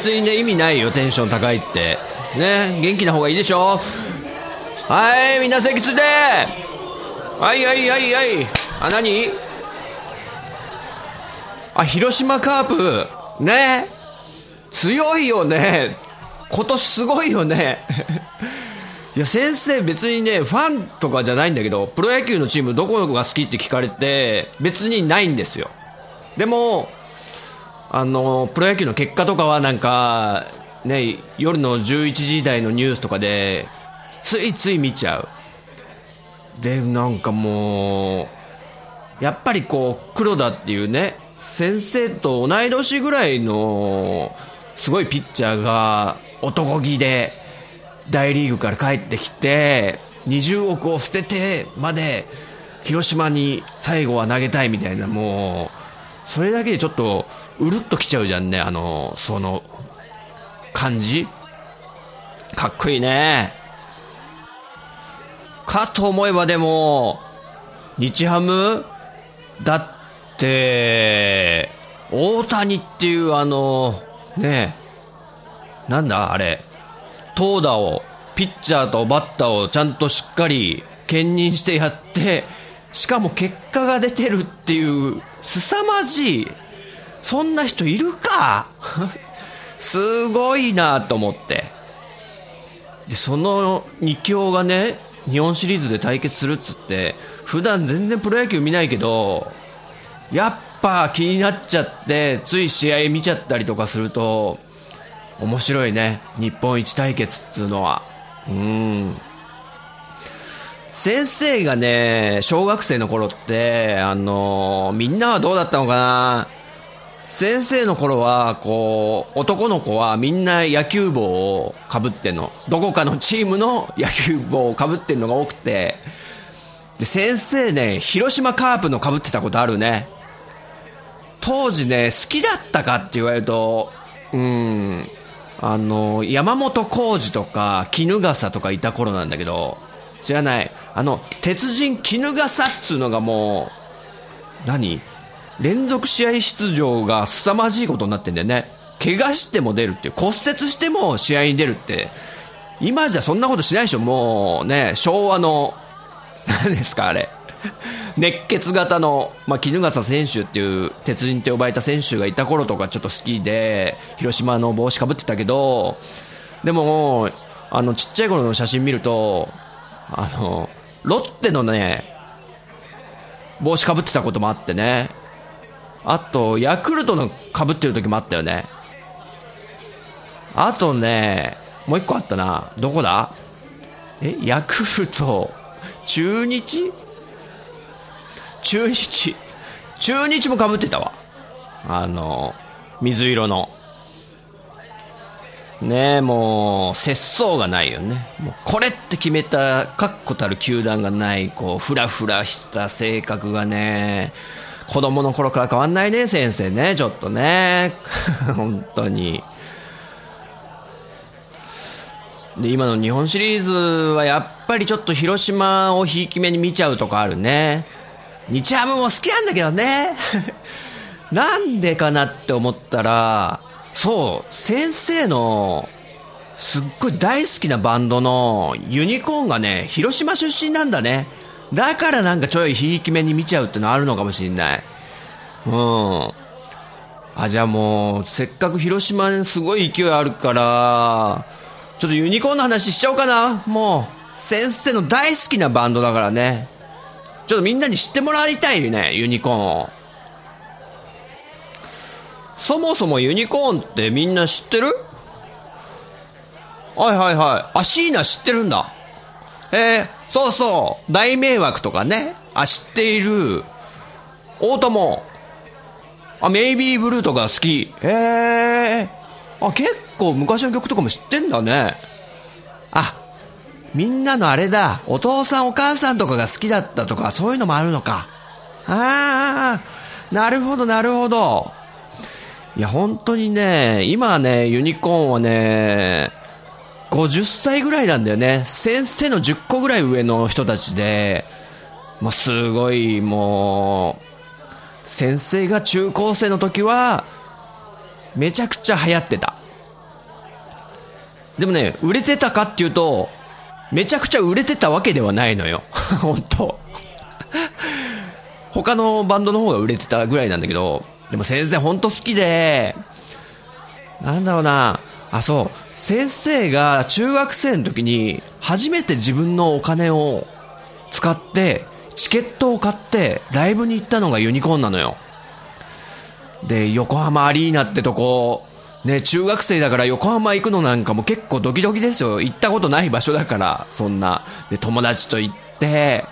別にね意味ないよ。テンション高いって。ね元気な方がいいでしょ。はいみんな席ついてはいはいはいはい。あ何？あ広島カープ。ね。強いよね。今年すごいよね。いや先生別にねファンとかじゃないんだけどプロ野球のチームどこの子が好きって聞かれて別にないんですよ。でもあのプロ野球の結果とかはなんかね夜の11時台のニュースとかでついつい見ちゃう。でなんかもうやっぱりこう黒田っていうね先生と同い年ぐらいのすごいピッチャーが男気で大リーグから帰ってきて20億を捨ててまで広島に最後は投げたいみたいなもうそれだけでちょっとうるっときちゃうじゃんね。あのその感じ。かっこいいね。かと思えばでも日ハム？だって大谷っていうあのねなんだ？あれ。投打をピッチャーとバッターをちゃんとしっかり兼任してやってしかも結果が出てるっていう凄まじいそんな人いるか？すごいなと思って。でその2強がね日本シリーズで対決するっつって普段全然プロ野球見ないけどやっぱ気になっちゃってつい試合見ちゃったりとかすると面白いね。日本一対決っつうのは。うん。先生がね小学生の頃ってあのみんなはどうだったのかな？先生の頃はこう男の子はみんな野球帽をかぶってんの。どこかのチームの野球帽をかぶってんのが多くて。で先生ね広島カープのかぶってたことあるね。当時ね好きだったかって言われるとうんあの、山本浩二とか、衣笠とかいた頃なんだけど、知らない。あの、鉄人衣笠っつうのがもう、何？連続試合出場が凄まじいことになってんだよね。怪我しても出るっていう、骨折しても試合に出るって、今じゃそんなことしないでしょ。もうね、昭和の、何ですかあれ。熱血型の、まあ、衣笠選手っていう鉄人って呼ばれた選手がいた頃とかちょっと好きで広島の帽子かぶってたけどでもあのちっちゃい頃の写真見るとあのロッテのね帽子かぶってたこともあってねあとヤクルトのかぶってる時もあったよね。あとねもう一個あったな。どこだ？えヤクルト中日？中日？中日もかぶってたわ。あの水色の。ねえもう節操がないよね。もうこれって決めた確固たる球団がないこうフラフラした性格がね。子供の頃から変わんないね先生ねちょっとね 本当にで今の日本シリーズはやっぱりちょっと広島をひいき目に見ちゃうとかあるね日ハムも好きなんだけどね。なんでかなって思ったら、そう、先生の、すっごい大好きなバンドのユニコーンがね、広島出身なんだね。だからなんかちょいひいき目に見ちゃうってのあるのかもしんない。うん。あ、じゃあもう、せっかく広島にすごい勢いあるから、ちょっとユニコーンの話しちゃおうかな。もう、先生の大好きなバンドだからね。ちょっとみんなに知ってもらいたいよね、ユニコーンを。そもそもユニコーンってみんな知ってる？はいはいはい。あ、椎名知ってるんだ。えー、そうそう。大迷惑とかね。あ、知っている。大友。あ、メイビーブルーとか好き。へえ。あ、結構昔の曲とかも知ってんだね。あ、みんなのあれだ。お父さんお母さんとかが好きだったとか、そういうのもあるのか。ああ、なるほどなるほど。いや、本当にね、今ね、ユニコーンはね、50歳ぐらいなんだよね。先生の10個ぐらい上の人たちで、もうすごいもう、先生が中高生の時は、めちゃくちゃ流行ってた。でもね、売れてたかっていうと、めちゃくちゃ売れてたわけではないのよ。本当他のバンドの方が売れてたぐらいなんだけど、でも先生ほんと好きで、なんだろうな、あ、そう、先生が中学生の時に初めて自分のお金を使ってチケットを買ってライブに行ったのがユニコーンなのよ。で、横浜アリーナってとこ、ね、中学生だから横浜行くのなんかも結構ドキドキですよ。行ったことない場所だから、そんな。で、友達と行って、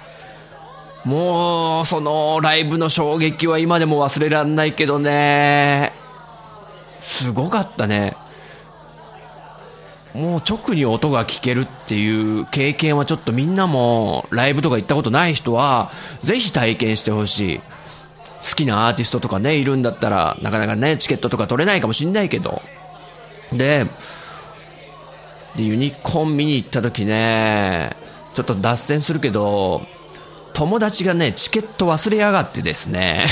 もう、そのライブの衝撃は今でも忘れらんないけどね。すごかったね。もう直に音が聞けるっていう経験はちょっとみんなもライブとか行ったことない人はぜひ体験してほしい。好きなアーティストとかね、いるんだったらなかなかね、チケットとか取れないかもしんないけど。で、で、ユニコーン見に行った時ね、ちょっと脱線するけど、友達がね、チケット忘れやがってですね、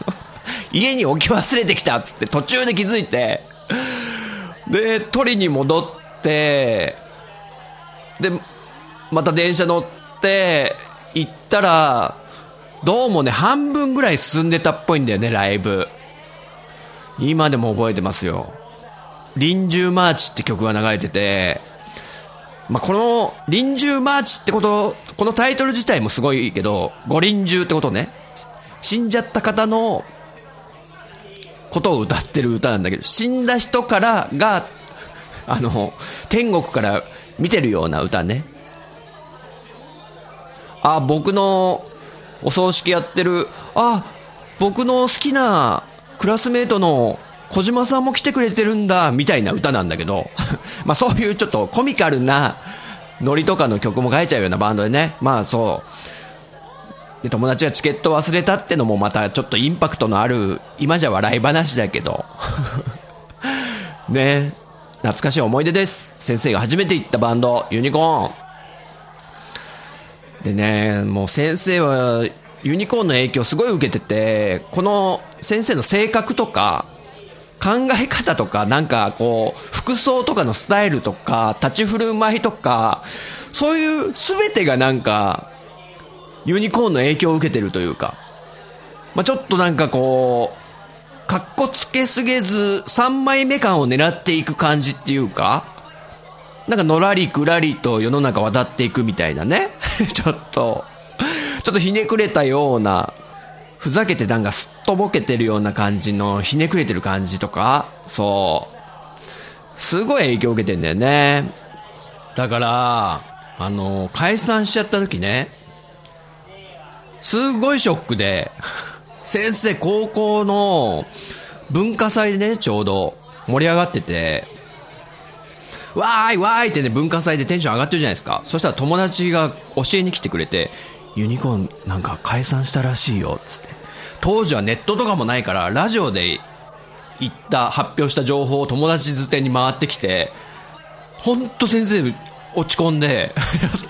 家に置き忘れてきたっつって途中で気づいて、で、取りに戻って、で、また電車乗って、行ったら、どうもね、半分ぐらい進んでたっぽいんだよね、ライブ。今でも覚えてますよ。臨終マーチって曲が流れてて、まあ、この臨終マーチってこと、このタイトル自体もすごいけど、ご臨終ってことね。死んじゃった方のことを歌ってる歌なんだけど、死んだ人からが、あの、天国から見てるような歌ね。あ、僕のお葬式やってる、あ、僕の好きなクラスメートの小島さんも来てくれてるんだ、みたいな歌なんだけど、まあそういうちょっとコミカルなノリとかの曲も書いちゃうようなバンドでね、まあそう、で、友達がチケット忘れたってのもまたちょっとインパクトのある、今じゃ笑い話だけど。ね。懐かしい思い出です。先生が初めて行ったバンド、ユニコーン。でね、もう先生はユニコーンの影響すごい受けてて、この先生の性格とか、考え方とか、なんかこう、服装とかのスタイルとか、立ち振る舞いとか、そういう全てがなんか、ユニコーンの影響を受けてるというか、まあ、ちょっとなんかこう、かっこつけすぎず3枚目感を狙っていく感じっていうか、なんかのらりくらりと世の中渡っていくみたいなね。ちょっと、ちょっとひねくれたような、ふざけてなんかすっとぼけてるような感じのひねくれてる感じとか、そう。すごい影響を受けてんだよね。だから、あの、解散しちゃった時ね、すごいショックで、先生高校の文化祭でね、ちょうど盛り上がってて、わーいわーいってね、文化祭でテンション上がってるじゃないですか。そしたら友達が教えに来てくれて、ユニコーンなんか解散したらしいよ、つって。当時はネットとかもないから、ラジオで言った、発表した情報を友達づてに回ってきて、ほんと先生落ち込んで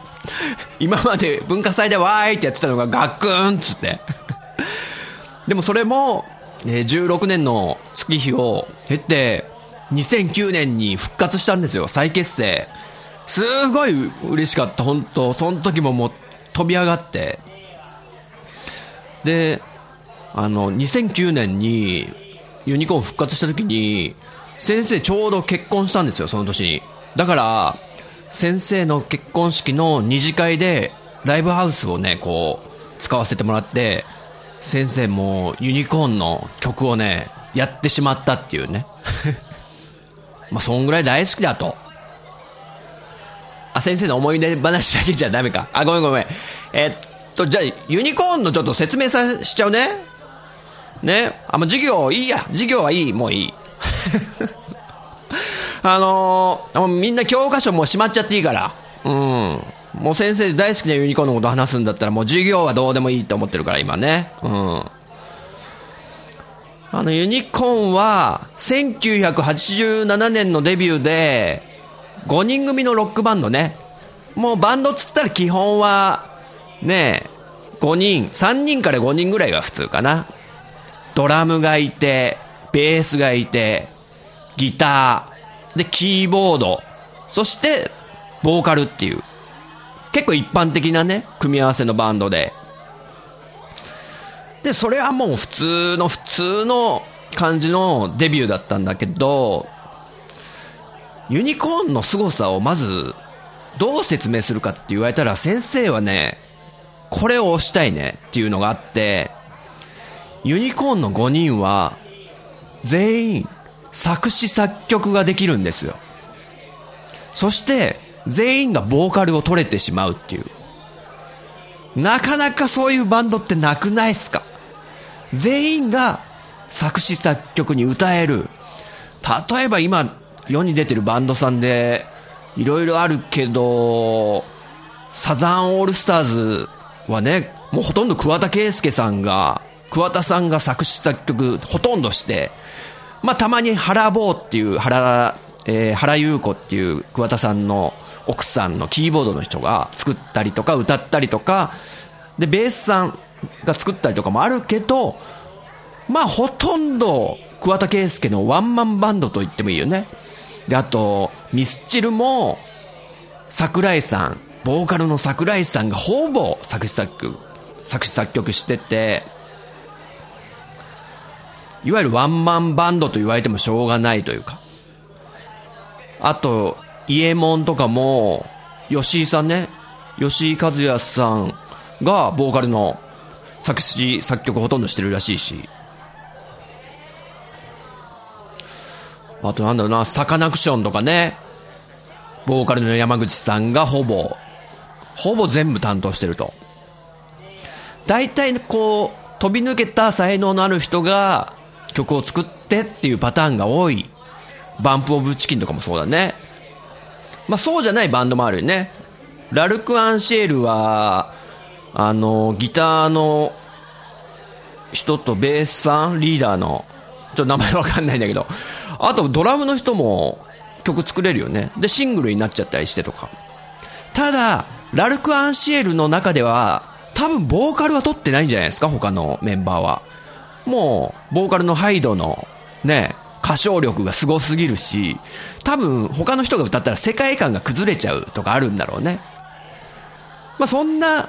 今まで文化祭でわーいってやってたのがガックーンっつって。でもそれも、え16年の月日を経て、2009年に復活したんですよ、再結成。すごい嬉しかった、本当その時ももう飛び上がって。で、あの、2009年にユニコーン復活した時に、先生ちょうど結婚したんですよ、その年に。だから、先生の結婚式の二次会で、ライブハウスをね、こう、使わせてもらって、先生もユニコーンの曲をね、やってしまったっていうね。まあ、そんぐらい大好きだと。あ、先生の思い出話だけじゃダメか。あ、ごめんごめん。えっと、じゃあ、ユニコーンのちょっと説明さしちゃうね。ね。あ、もう授業いいや。授業はいい。もういい。あのー、みんな教科書もうしまっちゃっていいから。うん。もう先生大好きなユニコーンのこと話すんだったらもう授業はどうでもいいって思ってるから今ね。うん。あの、ユニコーンは、1987年のデビューで、5人組のロックバンドね。もうバンドつったら基本は、ねえ、5人、3人から5人ぐらいが普通かな。ドラムがいて、ベースがいて、ギター、で、キーボード、そして、ボーカルっていう、結構一般的なね、組み合わせのバンドで。で、それはもう普通の普通の感じのデビューだったんだけど、ユニコーンの凄さをまず、どう説明するかって言われたら、先生はね、これを押したいねっていうのがあって、ユニコーンの5人は、全員、作詞作曲ができるんですよ。そして、全員がボーカルを取れてしまうっていう。なかなかそういうバンドってなくないっすか？全員が作詞作曲に歌える。例えば今、世に出てるバンドさんで、いろいろあるけど、サザンオールスターズはね、もうほとんど桑田佳祐さんが、桑田さんが作詞作曲ほとんどして、まあたまに原坊っていう原、えー原優子っていう桑田さんの奥さんのキーボードの人が作ったりとか歌ったりとか、で、ベースさんが作ったりとかもあるけど、まあほとんど桑田佳祐のワンマンバンドと言ってもいいよね。で、あと、ミスチルも、桜井さん、ボーカルの桜井さんがほぼ作詞作曲、作詞作曲してて、いわゆるワンマンバンドと言われてもしょうがないというか。あと、イエモンとかも、吉井さんね、吉井和也さんがボーカルの作詞作曲ほとんどしてるらしいし。あとなんだろうな、サカナクションとかね、ボーカルの山口さんがほぼ、ほぼ全部担当してると。大体こう、飛び抜けた才能のある人が曲を作ってっていうパターンが多い。バンプオブチキンとかもそうだね。まあそうじゃないバンドもあるよね。ラルク・アンシェールは、あの、ギターの人とベースさん、リーダーの、ちょっと名前わかんないんだけど、あとドラムの人も曲作れるよね。で、シングルになっちゃったりしてとか。ただ、ラルク・アンシエルの中では、多分ボーカルは取ってないんじゃないですか、他のメンバーは。もう、ボーカルのハイドの、ね、歌唱力がすごすぎるし、多分他の人が歌ったら世界観が崩れちゃうとかあるんだろうね。まあそんな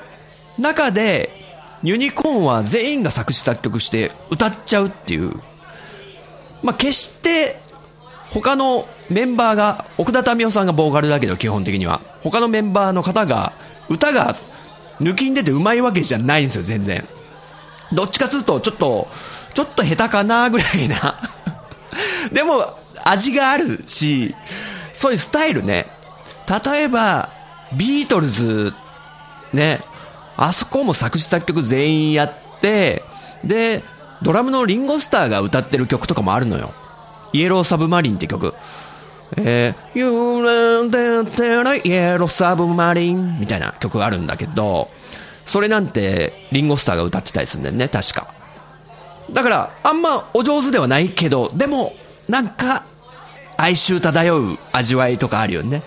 中で、ユニコーンは全員が作詞作曲して歌っちゃうっていう。まあ決して他のメンバーが、奥田民生さんがボーカルだけど基本的には。他のメンバーの方が歌が抜きに出て上手いわけじゃないんですよ、全然。どっちかというと、ちょっと、ちょっと下手かなぐらいな。でも、味があるし、そういうスタイルね。例えば、ビートルズ、ね、あそこも作詞作曲全員やって、で、ドラムのリンゴスターが歌ってる曲とかもあるのよ。イエローサブマリンって曲。えー、You learn the イエローサブマリンみたいな曲があるんだけど、それなんてリンゴスターが歌ってたりするんだよね、確か。だから、あんまお上手ではないけど、でも、なんか、哀愁漂う味わいとかあるよね。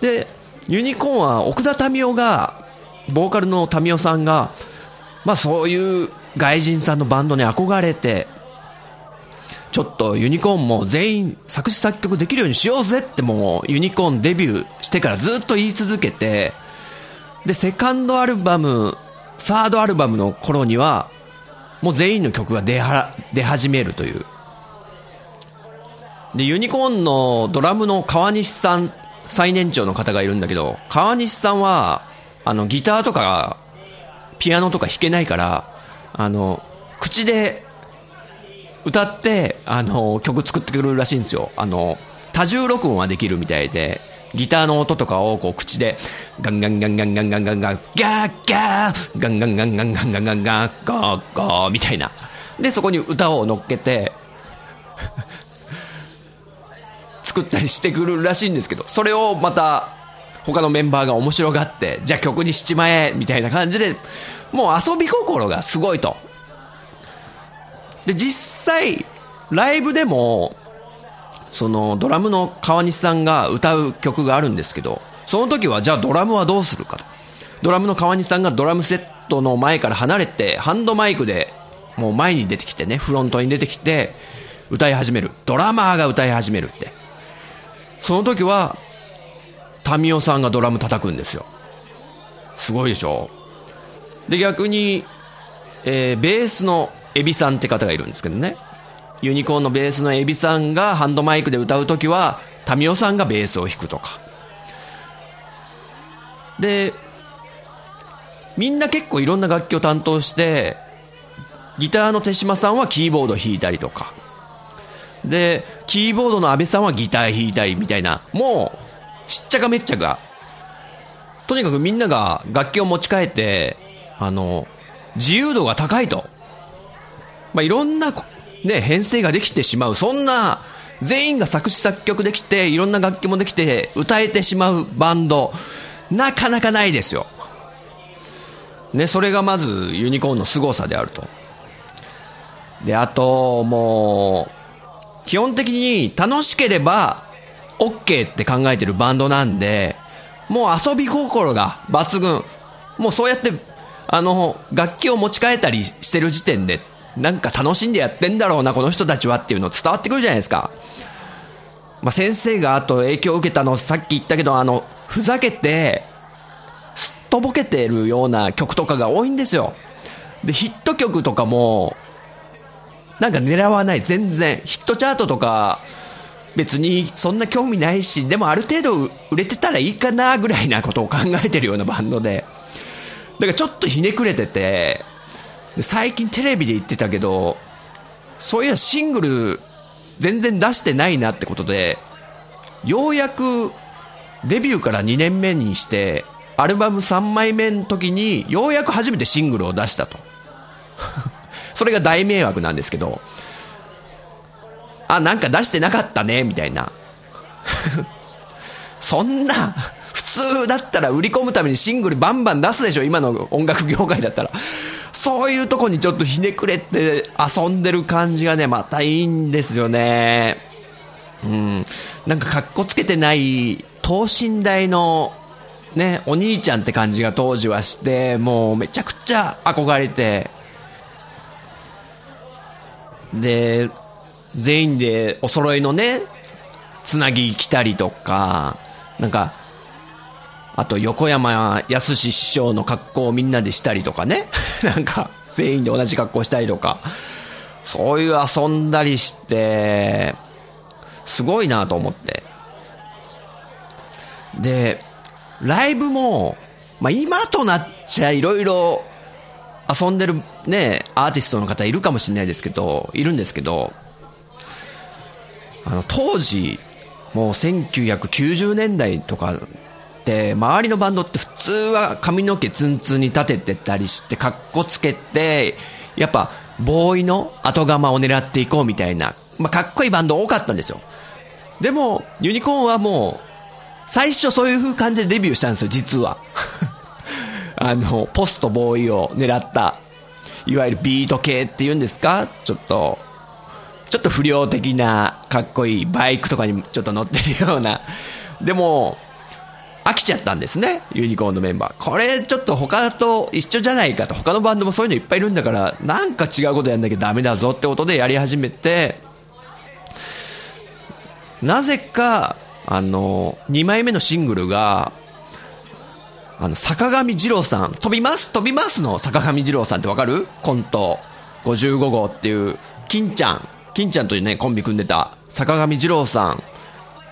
で、ユニコーンは奥田民生が、ボーカルの民生さんが、まあそういう外人さんのバンドに憧れて、ちょっとユニコーンも全員作詞作曲できるようにしようぜってもうユニコーンデビューしてからずっと言い続けて、で、セカンドアルバム、サードアルバムの頃には、もう全員の曲が出は出始めるという。で、ユニコーンのドラムの川西さん、最年長の方がいるんだけど、川西さんは、あの、ギターとか、ピアノとか弾けないから、あの、口で歌って、あの、曲作ってくれるらしいんですよ。あの、多重録音はできるみたいで、ギターの音とかをこう口で、ガンガンガンガンガンガンガンガン、ガーガー、ガンガンガンガンガンガンガンガン、ガーガーみたいな。で、そこに歌を乗っけて、作ったりしてくるらしいんですけど、それをまた、他のメンバーが面白がって、じゃあ曲にしちまえ、みたいな感じで、もう遊び心がすごいと。で、実際、ライブでも、そのドラムの川西さんが歌う曲があるんですけど、その時はじゃあドラムはどうするかと。ドラムの川西さんがドラムセットの前から離れて、ハンドマイクでもう前に出てきてね、フロントに出てきて、歌い始める。ドラマーが歌い始めるって。その時は、タミオさんがドラム叩くんですよ。すごいでしょで、逆に、えーベースのエビさんって方がいるんですけどね。ユニコーンのベースのエビさんがハンドマイクで歌うときは、タミオさんがベースを弾くとか。で、みんな結構いろんな楽器を担当して、ギターの手島さんはキーボード弾いたりとか。で、キーボードの安倍さんはギター弾いたりみたいな、もう、しっちゃかめっちゃか。とにかくみんなが楽器を持ち帰って、あの、自由度が高いと。まあ、いろんな、ね、編成ができてしまう。そんな、全員が作詞作曲できて、いろんな楽器もできて、歌えてしまうバンド、なかなかないですよ。ね、それがまずユニコーンの凄さであると。で、あと、もう、基本的に楽しければ OK って考えてるバンドなんで、もう遊び心が抜群。もうそうやって、あの、楽器を持ち帰ったりしてる時点で、なんか楽しんでやってんだろうな、この人たちはっていうの伝わってくるじゃないですか。まあ、先生があと影響を受けたの、さっき言ったけど、あの、ふざけて、すっとぼけてるような曲とかが多いんですよ。で、ヒット曲とかも、なんか狙わない、全然。ヒットチャートとか、別にそんな興味ないし、でもある程度売れてたらいいかな、ぐらいなことを考えてるようなバンドで。だからちょっとひねくれてて、最近テレビで言ってたけど、そういやシングル全然出してないなってことで、ようやくデビューから2年目にして、アルバム3枚目の時にようやく初めてシングルを出したと。それが大迷惑なんですけど、あ、なんか出してなかったね、みたいな。そんな、普通だったら売り込むためにシングルバンバン出すでしょ、今の音楽業界だったら。そういうとこにちょっとひねくれて遊んでる感じがね、またいいんですよね。うん。なんか格好つけてない、等身大の、ね、お兄ちゃんって感じが当時はして、もうめちゃくちゃ憧れて、で、全員でお揃いのね、つなぎ着たりとか、なんか、あと横山康師匠の格好をみんなでしたりとかね。なんか、全員で同じ格好したりとか。そういう遊んだりして、すごいなと思って。で、ライブも、まあ今となっちゃいろいろ遊んでるね、アーティストの方いるかもしれないですけど、いるんですけど、あの、当時、もう1990年代とかって、周りのバンドって普通は髪の毛ツンツンに立ててたりして、カッコつけて、やっぱ、ボーイの後釜を狙っていこうみたいな、まあ、かっこいいバンド多かったんですよ。でも、ユニコーンはもう、最初そういう風感じでデビューしたんですよ、実は。あの、ポストボーイを狙った、いわゆるビート系っていうんですか？ちょっと、ちょっと不良的なかっこいいバイクとかにちょっと乗ってるような。でも、飽きちゃったんですね、ユニコーンのメンバー。これちょっと他と一緒じゃないかと。他のバンドもそういうのいっぱいいるんだから、なんか違うことやんなきゃダメだぞってことでやり始めて、なぜか、あの、2枚目のシングルが、あの、坂上二郎さん、飛びます飛びますの坂上二郎さんってわかる？コント55号っていう、金ちゃん。金ちゃんというね、コンビ組んでた坂上二郎さん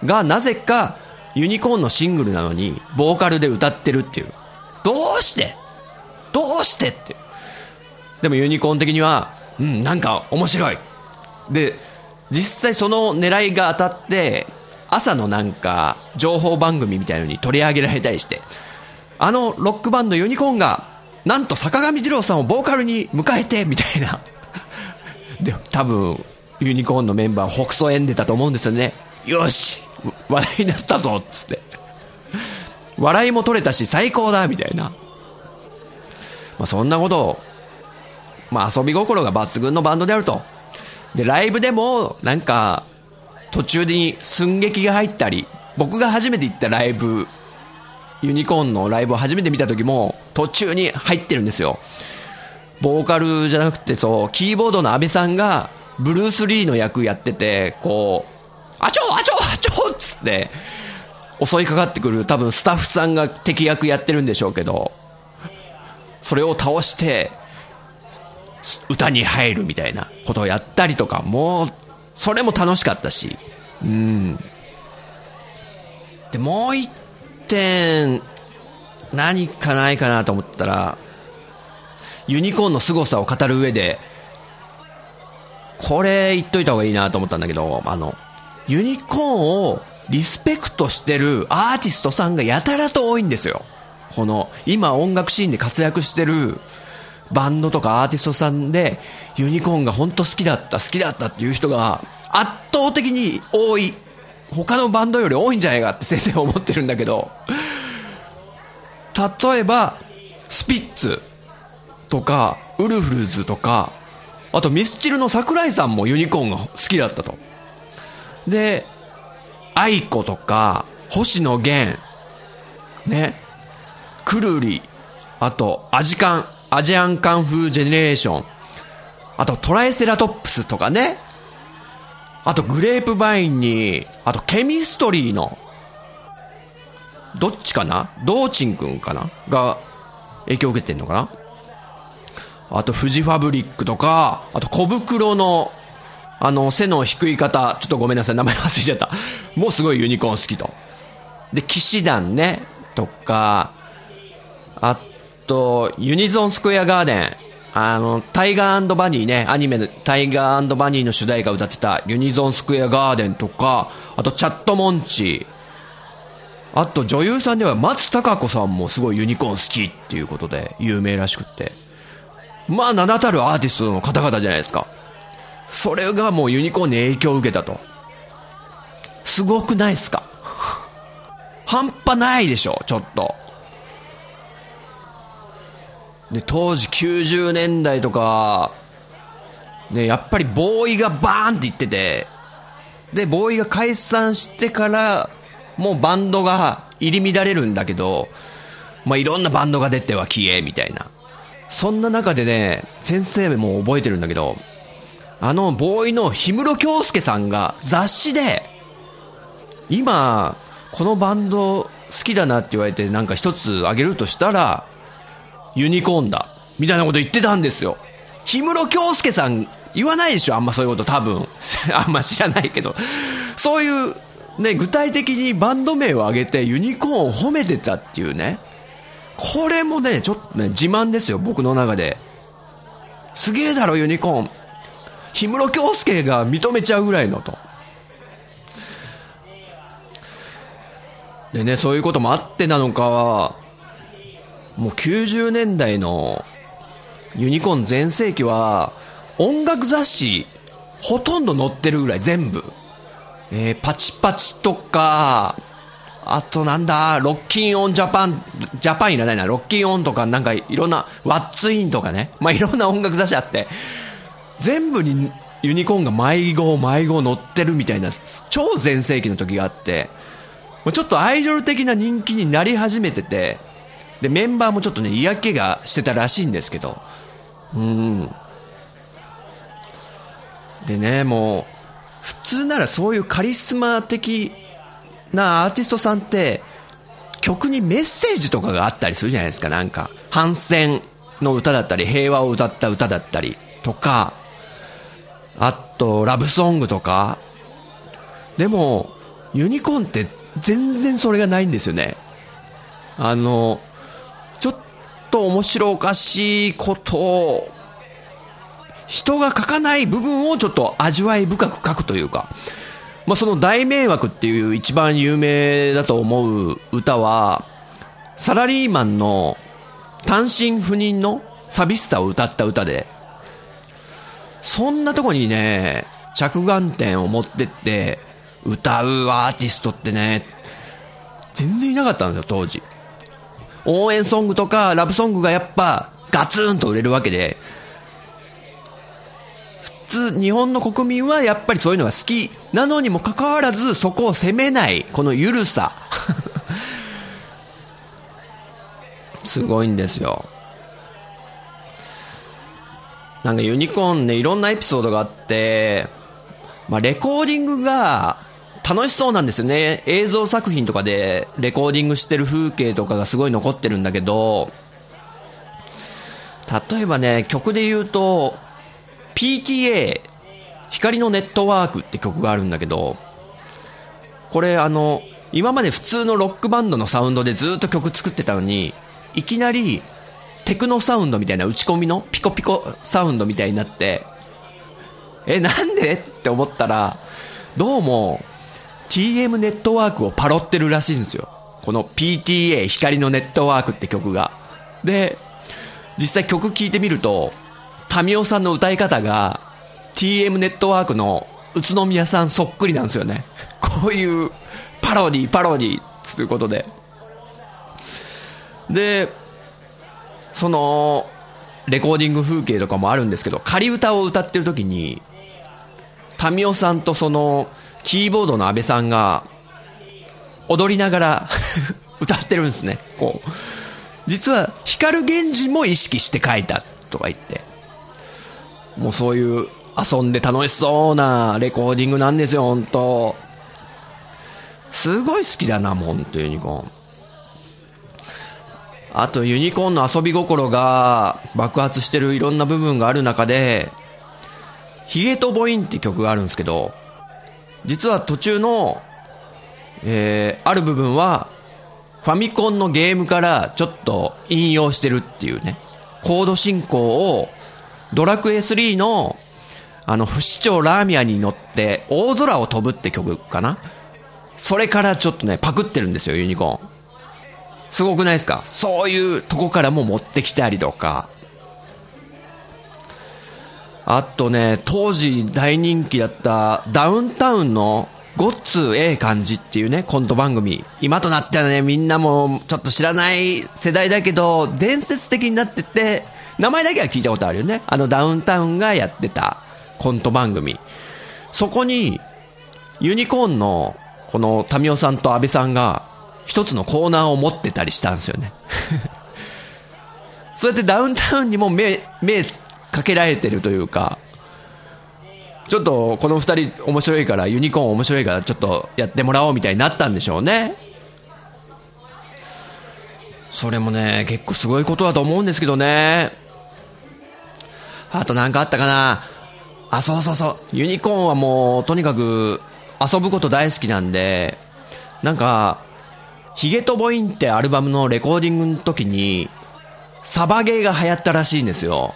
がなぜかユニコーンのシングルなのに、ボーカルで歌ってるっていう。どうして？どうしてって。でもユニコーン的には、うん、なんか面白い。で、実際その狙いが当たって、朝のなんか、情報番組みたいのに取り上げられたりして、あのロックバンドユニコーンが、なんと坂上二郎さんをボーカルに迎えて、みたいな。で、多分、ユニコーンのメンバー、北総縁でたと思うんですよね。よし話題になったぞつって。笑いも取れたし最高だみたいな。まあそんなことを、まあ遊び心が抜群のバンドであると。で、ライブでも、なんか、途中に寸劇が入ったり、僕が初めて行ったライブ、ユニコーンのライブを初めて見た時も、途中に入ってるんですよ。ボーカルじゃなくて、そう、キーボードの安倍さんが、ブルース・リーの役やってて、こう、あちょあちょあちょっつって、襲いかかってくる多分スタッフさんが敵役やってるんでしょうけど、それを倒して、歌に入るみたいなことをやったりとか、もう、それも楽しかったし、うん。で、もう一点、何かないかなと思ったら、ユニコーンの凄さを語る上で、これ言っといた方がいいなと思ったんだけど、あの、ユニコーンをリスペクトしてるアーティストさんがやたらと多いんですよ。この、今音楽シーンで活躍してるバンドとかアーティストさんで、ユニコーンが本当好きだった、好きだったっていう人が圧倒的に多い。他のバンドより多いんじゃないかって先生は思ってるんだけど、例えば、スピッツとか、ウルフルズとか、あとミスチルの桜井さんもユニコーンが好きだったと。で、愛子とか、星野源、ね、くるり、あと、アジカン、アジアンカンフージェネレーション、あとトライセラトップスとかね、あとグレープバインに、あとケミストリーの、どっちかな？ドーチンくんかな？が影響を受けてんのかな？あとフジファブリックとか、あと小袋のあの、背の低い方、ちょっとごめんなさい、名前忘れちゃった。もうすごいユニコーン好きと。で、騎士団ね、とか、あと、ユニゾンスクエアガーデン。あの、タイガーバニーね、アニメのタイガーバニーの主題歌歌ってたユニゾンスクエアガーデンとか、あとチャットモンチ。あと女優さんでは松たか子さんもすごいユニコーン好きっていうことで有名らしくって。まあ名だたるアーティストの方々じゃないですか。それがもうユニコーンに影響を受けたと。すごくないっすか？半端ないでしょ、ちょっと。で、当時90年代とか、ね、やっぱりボーイがバーンって言ってて、で、ボーイが解散してから、もうバンドが入り乱れるんだけど、まあ、いろんなバンドが出ては消え、みたいな。そんな中でね、先生も覚えてるんだけど、あの、ボーイの氷室京介さんが雑誌で、今、このバンド好きだなって言われてなんか一つあげるとしたら、ユニコーンだ。みたいなこと言ってたんですよ。氷室京介さん言わないでしょあんまそういうこと多分。あんま知らないけど。そういう、ね、具体的にバンド名を挙げてユニコーンを褒めてたっていうね。これもね、ちょっとね、自慢ですよ、僕の中で。すげえだろ、ユニコーン。氷室京介が認めちゃうぐらいのと。でね、そういうこともあってなのかは、もう90年代のユニコーン全盛期は、音楽雑誌、ほとんど載ってるぐらい、全部。えー、 PATi PATi とか、あとなんだ、 ROCKIN'ON JAPAN、JAPANいらないな、 ROCKIN'ON とかなんかいろんな、 WHAT's IN とかね、まあいろんな音楽雑誌あって、全部にユニコーンが毎号毎号載ってるみたいな超全盛期の時があって、ちょっとアイドル的な人気になり始めてて、で、メンバーもちょっとね、嫌気がしてたらしいんですけど、うん。でね、もう、普通ならそういうカリスマ的なアーティストさんって、曲にメッセージとかがあったりするじゃないですか、なんか。反戦の歌だったり、平和を歌った歌だったりとか、あと、ラブソングとか。でも、ユニコーンって全然それがないんですよね。あの、と面白おかしいことを、人が書かない部分をちょっと味わい深く書くというか、まあ、その大迷惑っていう一番有名だと思う歌は、サラリーマンの単身赴任の寂しさを歌った歌で、そんなとこにね、着眼点を持ってって、歌うアーティストってね、全然いなかったんですよ、当時。応援ソングとかラブソングがやっぱガツンと売れるわけで、普通、日本の国民はやっぱりそういうのが好きなのにもかかわらず、そこを責めない、このゆるさ。すごいんですよ。なんかユニコーンね、いろんなエピソードがあって、まあ、レコーディングが楽しそうなんですよね。映像作品とかでレコーディングしてる風景とかがすごい残ってるんだけど、例えばね、曲で言うと、PTA、光のネットワークって曲があるんだけど、これあの、今まで普通のロックバンドのサウンドでずっと曲作ってたのに、いきなりテクノサウンドみたいな打ち込みのピコピコサウンドみたいになって、え、なんで？って思ったら、どうも TM ネットワークをパロってるらしいんですよ。この PTA 光のネットワークって曲が。で、実際曲聴いてみると、タミオさんの歌い方が TM ネットワークの宇都宮さんそっくりなんですよね。こういうパロディ、パロディ、つうことで。で、その、レコーディング風景とかもあるんですけど、仮歌を歌ってる時に、タミオさんとその、キーボードの安倍さんが、踊りながら 歌ってるんですね。こう。実は、光源氏も意識して書いたとか言って。もうそういう遊んで楽しそうなレコーディングなんですよ、本当すごい好きだな、もう本当ユニコーン。あとユニコーンの遊び心が爆発してるいろんな部分がある中で、ヒゲとボインって曲があるんですけど、実は途中の、えー、ある部分は、ファミコンのゲームからちょっと引用してるっていうね、コード進行をドラクエ3のあの不死鳥ラーミアに乗って大空を飛ぶって曲かなそれからちょっとね、パクってるんですよ、ユニコーン。すごくないですか？そういうとこからも持ってきたりとか。あとね、当時大人気だったダウンタウンのごっつええ感じっていうね、コント番組。今となってはね、みんなもちょっと知らない世代だけど、伝説的になってて、名前だけは聞いたことあるよね。あのダウンタウンがやってたコント番組。そこに、ユニコーンのこのタミオさんと安倍さんが一つのコーナーを持ってたりしたんですよね そうやってダウンタウンにも目、目かけられてるというか、ちょっとこの二人面白いから、ユニコーン面白いからちょっとやってもらおうみたいになったんでしょうね。それもね、結構すごいことだと思うんですけどね。あとなんかあったかなあ、そうそうそう。ユニコーンはもう、とにかく遊ぶこと大好きなんで、なんか、ヒゲとボインってアルバムのレコーディングの時に、サバゲーが流行ったらしいんですよ。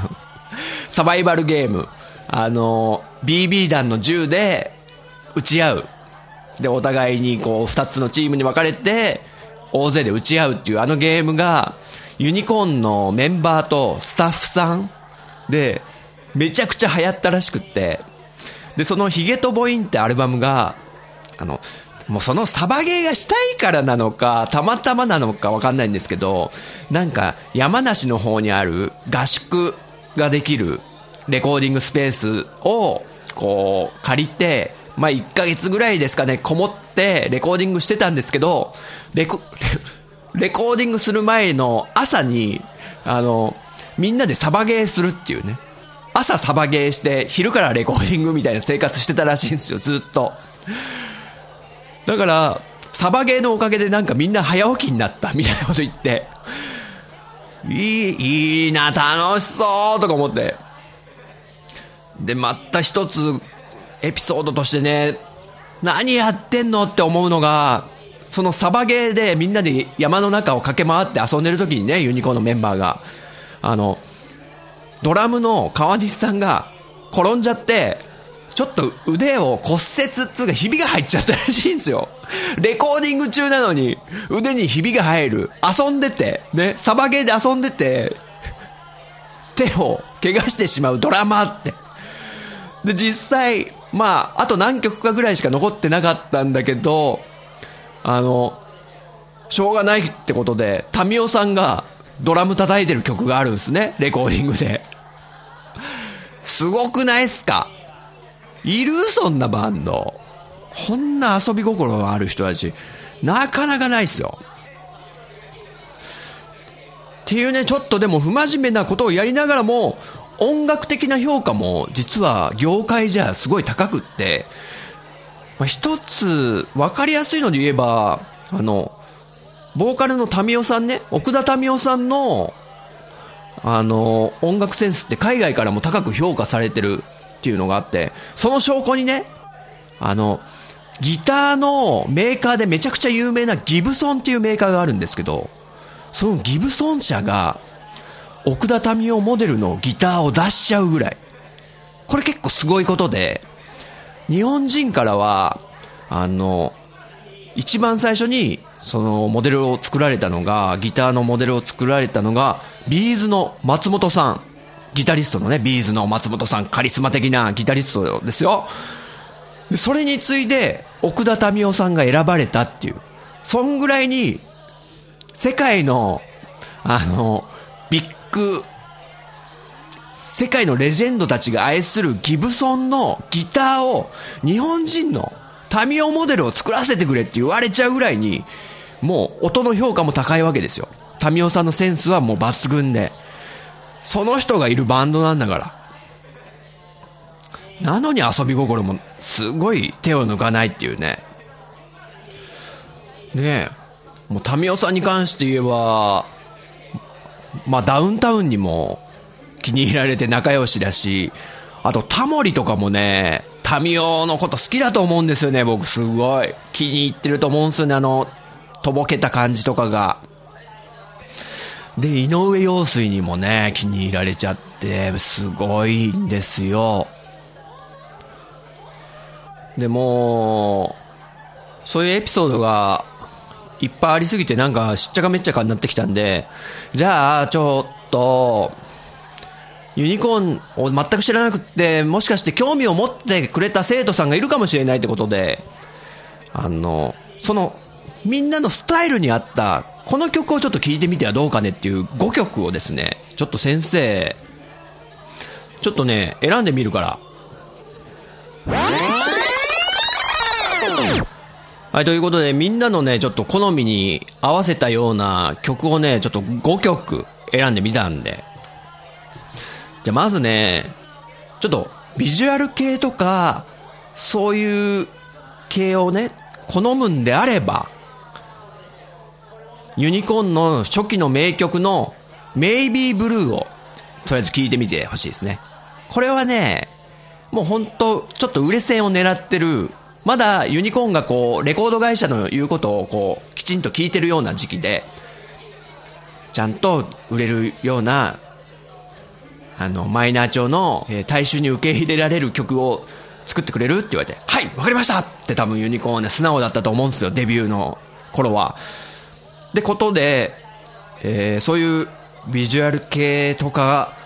サバイバルゲーム。あの、BB 弾の銃で撃ち合う。で、お互いにこう、二つのチームに分かれて、大勢で撃ち合うっていうあのゲームが、ユニコーンのメンバーとスタッフさんで、めちゃくちゃ流行ったらしくって、で、そのヒゲとボインってアルバムが、あの、もうそのサバゲーがしたいからなのか、たまたまなのかわかんないんですけど、なんか山梨の方にある合宿ができるレコーディングスペースをこう借りて、まあ1ヶ月ぐらいですかね、こもってレコーディングしてたんですけど、レコ、レコーディングする前の朝に、あの、みんなでサバゲーするっていうね。朝サバゲーして、昼からレコーディングみたいな生活してたらしいんですよ、ずっと。だから、サバゲーのおかげでなんかみんな早起きになったみたいなこと言って、いい、いいな、楽しそうとか思って。で、また一つ、エピソードとしてね、何やってんのって思うのが、そのサバゲーでみんなで山の中を駆け回って遊んでる時にね、ユニコーンのメンバーが、あの、ドラムの川西さんが転んじゃって、ちょっと腕を骨折っつうかひびが入っちゃったらしいんですよ。レコーディング中なのに腕にひびが入る。遊んでて、ね、サバゲーで遊んでて、手を怪我してしまうドラマって。で、実際、まあ、あと何曲かぐらいしか残ってなかったんだけど、あの、しょうがないってことで、タミオさんがドラム叩いてる曲があるんですね、レコーディングで。すごくないっすか？いる？そんなバンド。こんな遊び心のある人たち、なかなかないっすよ。っていうね、ちょっとでも不真面目なことをやりながらも、音楽的な評価も実は業界じゃすごい高くって、まあ、一つ分かりやすいので言えば、あの、ボーカルの民生さんね、奥田民生さんの、あの、音楽センスって海外からも高く評価されてるっていうのがあって、その証拠にね、あの、ギターのメーカーでめちゃくちゃ有名なギブソンっていうメーカーがあるんですけど、そのギブソン社が、奥田民生モデルのギターを出しちゃうぐらい。これ結構すごいことで、日本人からは、あの、一番最初に、そのモデルを作られたのが、ギターのモデルを作られたのが、 B'zの松本さん。ギタリストのね、 B'zの松本さん、カリスマ的なギタリストですよ。で、それに次いで、奥田民生さんが選ばれたっていう。そんぐらいに、世界の、あの、ビッグ、世界のレジェンドたちが愛するギブソンのギターを、日本人のタミオモデルを作らせてくれって言われちゃうぐらいに、もう音の評価も高いわけですよ。タミオさんのセンスはもう抜群で。その人がいるバンドなんだから。なのに遊び心もすごい手を抜かないっていうね。ねえ。もうタミオさんに関して言えば、まあダウンタウンにも気に入られて仲良しだし、あとタモリとかもね、タミオのこと好きだと思うんですよね、僕すごい。気に入ってると思うんですよね、あの、とぼけた感じとかが。で、井上陽水にもね、気に入られちゃって、すごいんですよ。でも、そういうエピソードがいっぱいありすぎてなんかしっちゃかめっちゃかになってきたんで、じゃあちょっと、ユニコーンを全く知らなくって、もしかして興味を持ってくれた生徒さんがいるかもしれないってことで、あの、その、みんなのスタイルに合った、この曲をちょっと聴いてみてはどうかねっていう5曲をですね、ちょっと先生、ちょっとね、選んでみるから。はい、ということで、みんなのね、ちょっと好みに合わせたような曲をね、ちょっと5曲選んでみたんで。じゃまずね、ちょっとビジュアル系とか、そういう系をね、好むんであれば、ユニコーンの初期の名曲の Maybe Blue をとりあえず聴いてみてほしいですね。これはね、もうほんと、ちょっと売れ線を狙ってるまだユニコーンがこう、レコード会社の言うことをこう、きちんと聞いてるような時期で、ちゃんと売れるような、あの、マイナー調の、えー、大衆に受け入れられる曲を作ってくれるって言われて、はいわかりましたって多分ユニコーンはね、素直だったと思うんですよ、デビューの頃は。で、ことで、えー、そういうビジュアル系とか、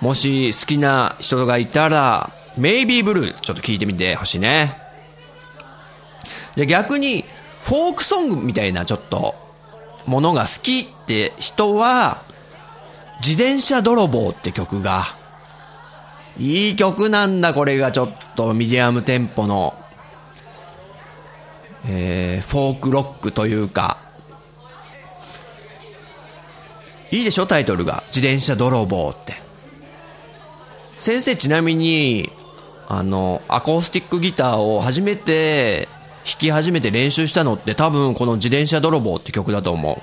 もし好きな人がいたら、 Maybe Blue ちょっと聞いてみてほしいね。じゃ逆に、フォークソングみたいなちょっと、ものが好きって人は、自転車泥棒って曲が、いい曲なんだ、これがちょっとミディアムテンポの、えー、フォークロックというか、いいでしょ、タイトルが。自転車泥棒って。先生ちなみに、あの、アコースティックギターを初めて弾き始めて練習したのって多分この自転車泥棒って曲だと思う。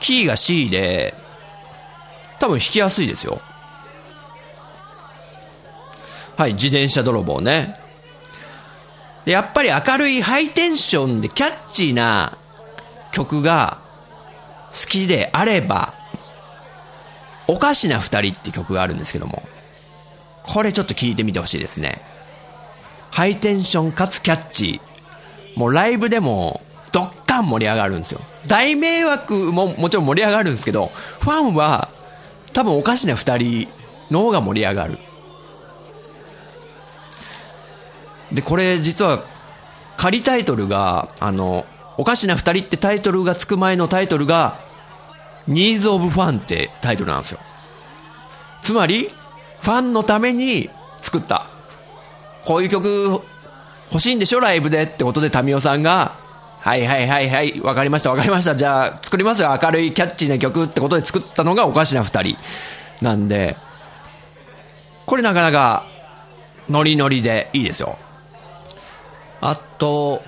キーが C で、多分弾きやすいですよ。はい、自転車泥棒ね。で、やっぱり明るいハイテンションでキャッチーな曲が好きであれば、おかしな二人って曲があるんですけども、これちょっと聞いてみてほしいですね。ハイテンションかつキャッチー。もうライブでもドッカン盛り上がるんですよ。大迷惑ももちろん盛り上がるんですけど、ファンは多分おかしな二人の方が盛り上がる。で、これ実は仮タイトルが、あの、おかしな二人ってタイトルがつく前のタイトルが、Needs of Fun ってタイトルなんですよ。つまり、ファンのために作った。こういう曲欲しいんでしょ？ライブでってことで、タミオさんが、はいはいはいはい、わかりましたわかりました。じゃあ作りますよ。明るいキャッチーな曲ってことで作ったのがおかしな二人。なんで、これなかなかノリノリでいいですよ。あと、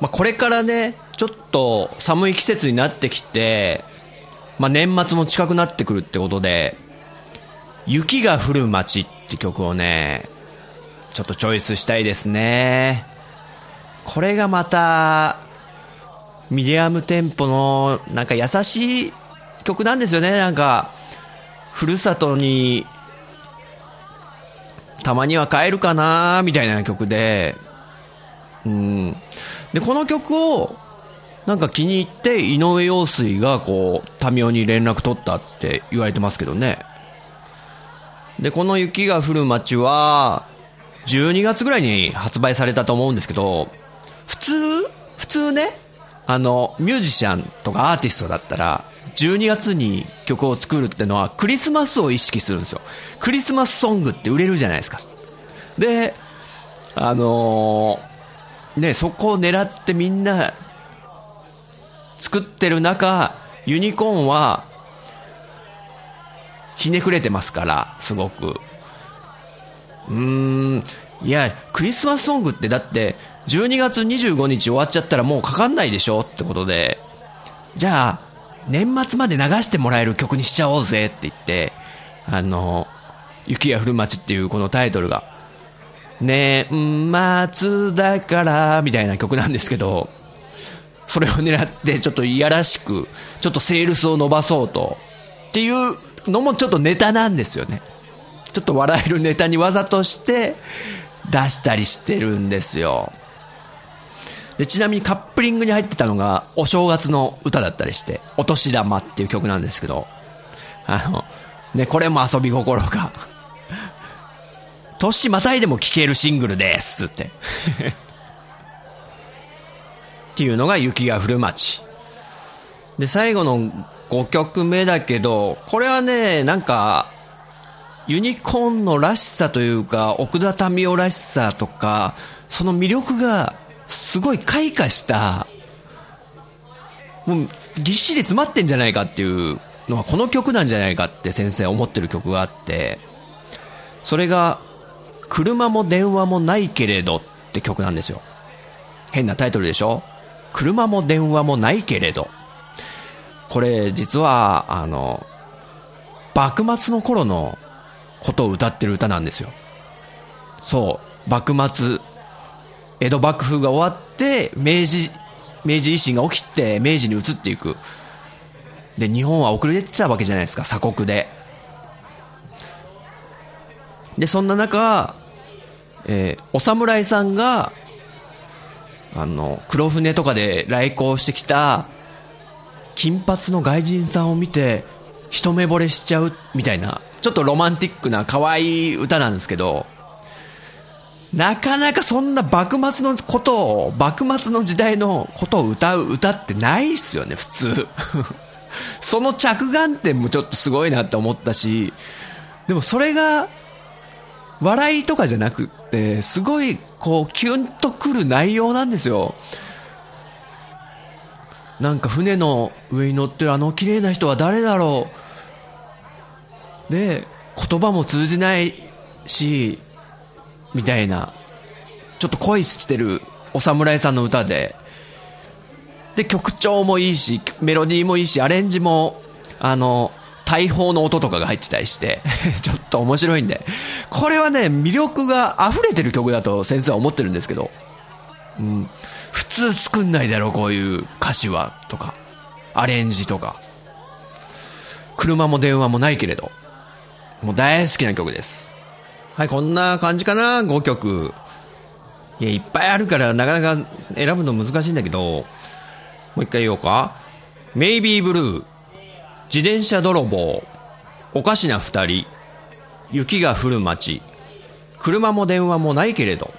まあ、これからね、ちょっと寒い季節になってきて、まあ、年末も近くなってくるってことで、雪が降る街って曲をね、ちょっとチョイスしたいですね。これがまた、ミディアムテンポの、なんか優しい曲なんですよね。なんか、ふるさとに、たまには帰るかなみたいな曲で、うん。で、この曲を、なんか気に入って、井上陽水がこう、民生に連絡取ったって言われてますけどね。で、この雪が降る街は、12月ぐらいに発売されたと思うんですけど、普通、普通ね、あの、ミュージシャンとかアーティストだったら、12月に曲を作るってのはクリスマスを意識するんですよ。クリスマスソングって売れるじゃないですか。で、あのー、ね、そこを狙ってみんな作ってる中、ユニコーンはひねくれてますから、すごく。うーん、いや、クリスマスソングってだって、12月25日終わっちゃったらもうかかんないでしょってことで、じゃあ、年末まで流してもらえる曲にしちゃおうぜって言って、あの、雪が降る街っていうこのタイトルが、年末だから、みたいな曲なんですけど、それを狙ってちょっといやらしく、ちょっとセールスを伸ばそうと、っていうのもちょっとネタなんですよね。ちょっと笑えるネタにわざとして出したりしてるんですよ。で、ちなみにカップリングに入ってたのがお正月の歌だったりして、お年玉っていう曲なんですけど、あの、ね、これも遊び心が、年またいでも聴けるシングルですって。っていうのが雪が降る街。で、最後の5曲目だけど、これはね、なんか、ユニコーンのらしさというか、奥田民生らしさとか、その魅力がすごい開花した、もうぎっしり詰まってんじゃないかっていうのはこの曲なんじゃないかって先生思ってる曲があって、それが、車も電話もないけれどって曲なんですよ。変なタイトルでしょ？車も電話もないけれど。これ実は、あの、幕末の頃のことを歌ってる歌なんですよ。そう、幕末、江戸幕府が終わって、明治、明治維新が起きて、明治に移っていく。で、日本は遅れてたわけじゃないですか、鎖国で。で、そんな中、えー、お侍さんが、あの、黒船とかで来航してきた、金髪の外人さんを見て、一目惚れしちゃうみたいな、ちょっとロマンティックな可愛い歌なんですけど、なかなかそんな幕末のことを、幕末の時代のことを歌う歌ってないっすよね、普通。その着眼点もちょっとすごいなって思ったし、でもそれが、笑いとかじゃなくって、すごい、こう、キュンとくる内容なんですよ。なんか船の上に乗ってるあの綺麗な人は誰だろう。で、言葉も通じないし、みたいな、ちょっと恋してるお侍さんの歌で、で、曲調もいいし、メロディーもいいし、アレンジも、あの、大砲の音とかが入ってたりして ちょっと面白いんで。これはね、魅力が溢れてる曲だと先生は思ってるんですけど。うん。普通作んないだろ、こういう歌詞は、とか。アレンジとか。車も電話もないけれど。もう大好きな曲です。はい、こんな感じかな、5曲。いや、いっぱいあるからなかなか選ぶの難しいんだけど、もう一回言おうか。メイビーブルー、自転車泥棒、おかしな二人、雪が降る街、車も電話もないけれど、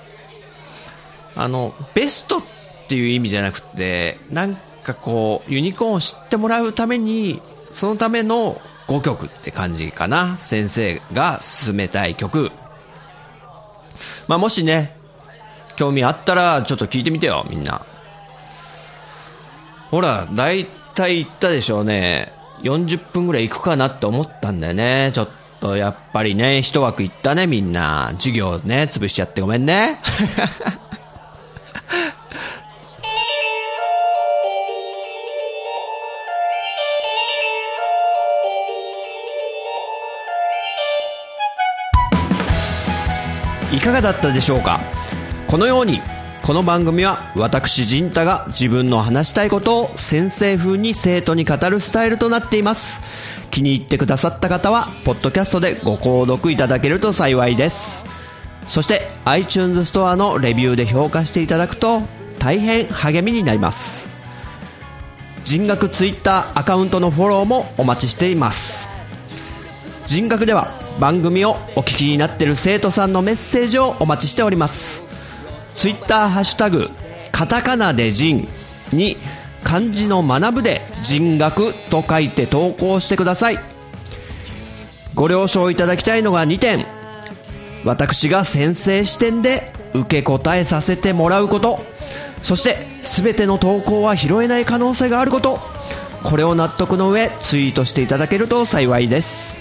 あの、ベストっていう意味じゃなくて、なんかこう、ユニコーンを知ってもらうために、そのための5曲って感じかな。先生が進めたい曲。まあ、もしね、興味あったらちょっと聞いてみてよ、みんな。ほら、だいたい言ったでしょうね。40分ぐらい行くかなって思ったんだよね。ちょっとやっぱりね、一枠行ったね、みんな。授業ね、潰しちゃってごめんね。いかがだったでしょうか？このようにこの番組は私陣太が自分の話したいことを先生風に生徒に語るスタイルとなっています。気に入ってくださった方はポッドキャストでご購読いただけると幸いです。そして iTunes ストアのレビューで評価していただくと大変励みになります。人学 Twitter アカウントのフォローもお待ちしています。人学では番組をお聞きになっている生徒さんのメッセージをお待ちしております。ツイッターハッシュタグカタカナで人に漢字の学ぶで人学と書いて投稿してください。ご了承いただきたいのが2点私が先生視点で受け答えさせてもらうこと。そして全ての投稿は拾えない可能性があること。これを納得の上ツイートしていただけると幸いです。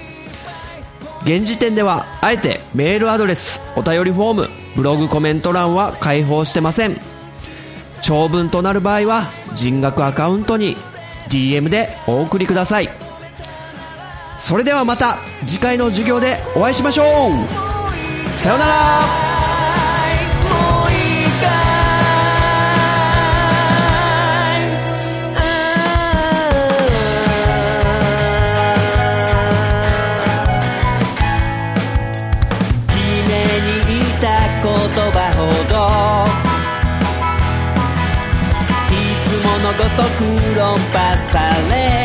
現時点ではあえてメールアドレスお便りフォームブログコメント欄は開放してません。長文となる場合は人額アカウントに DM でお送りください。それではまた次回の授業でお会いしましょう。さようなら。論破され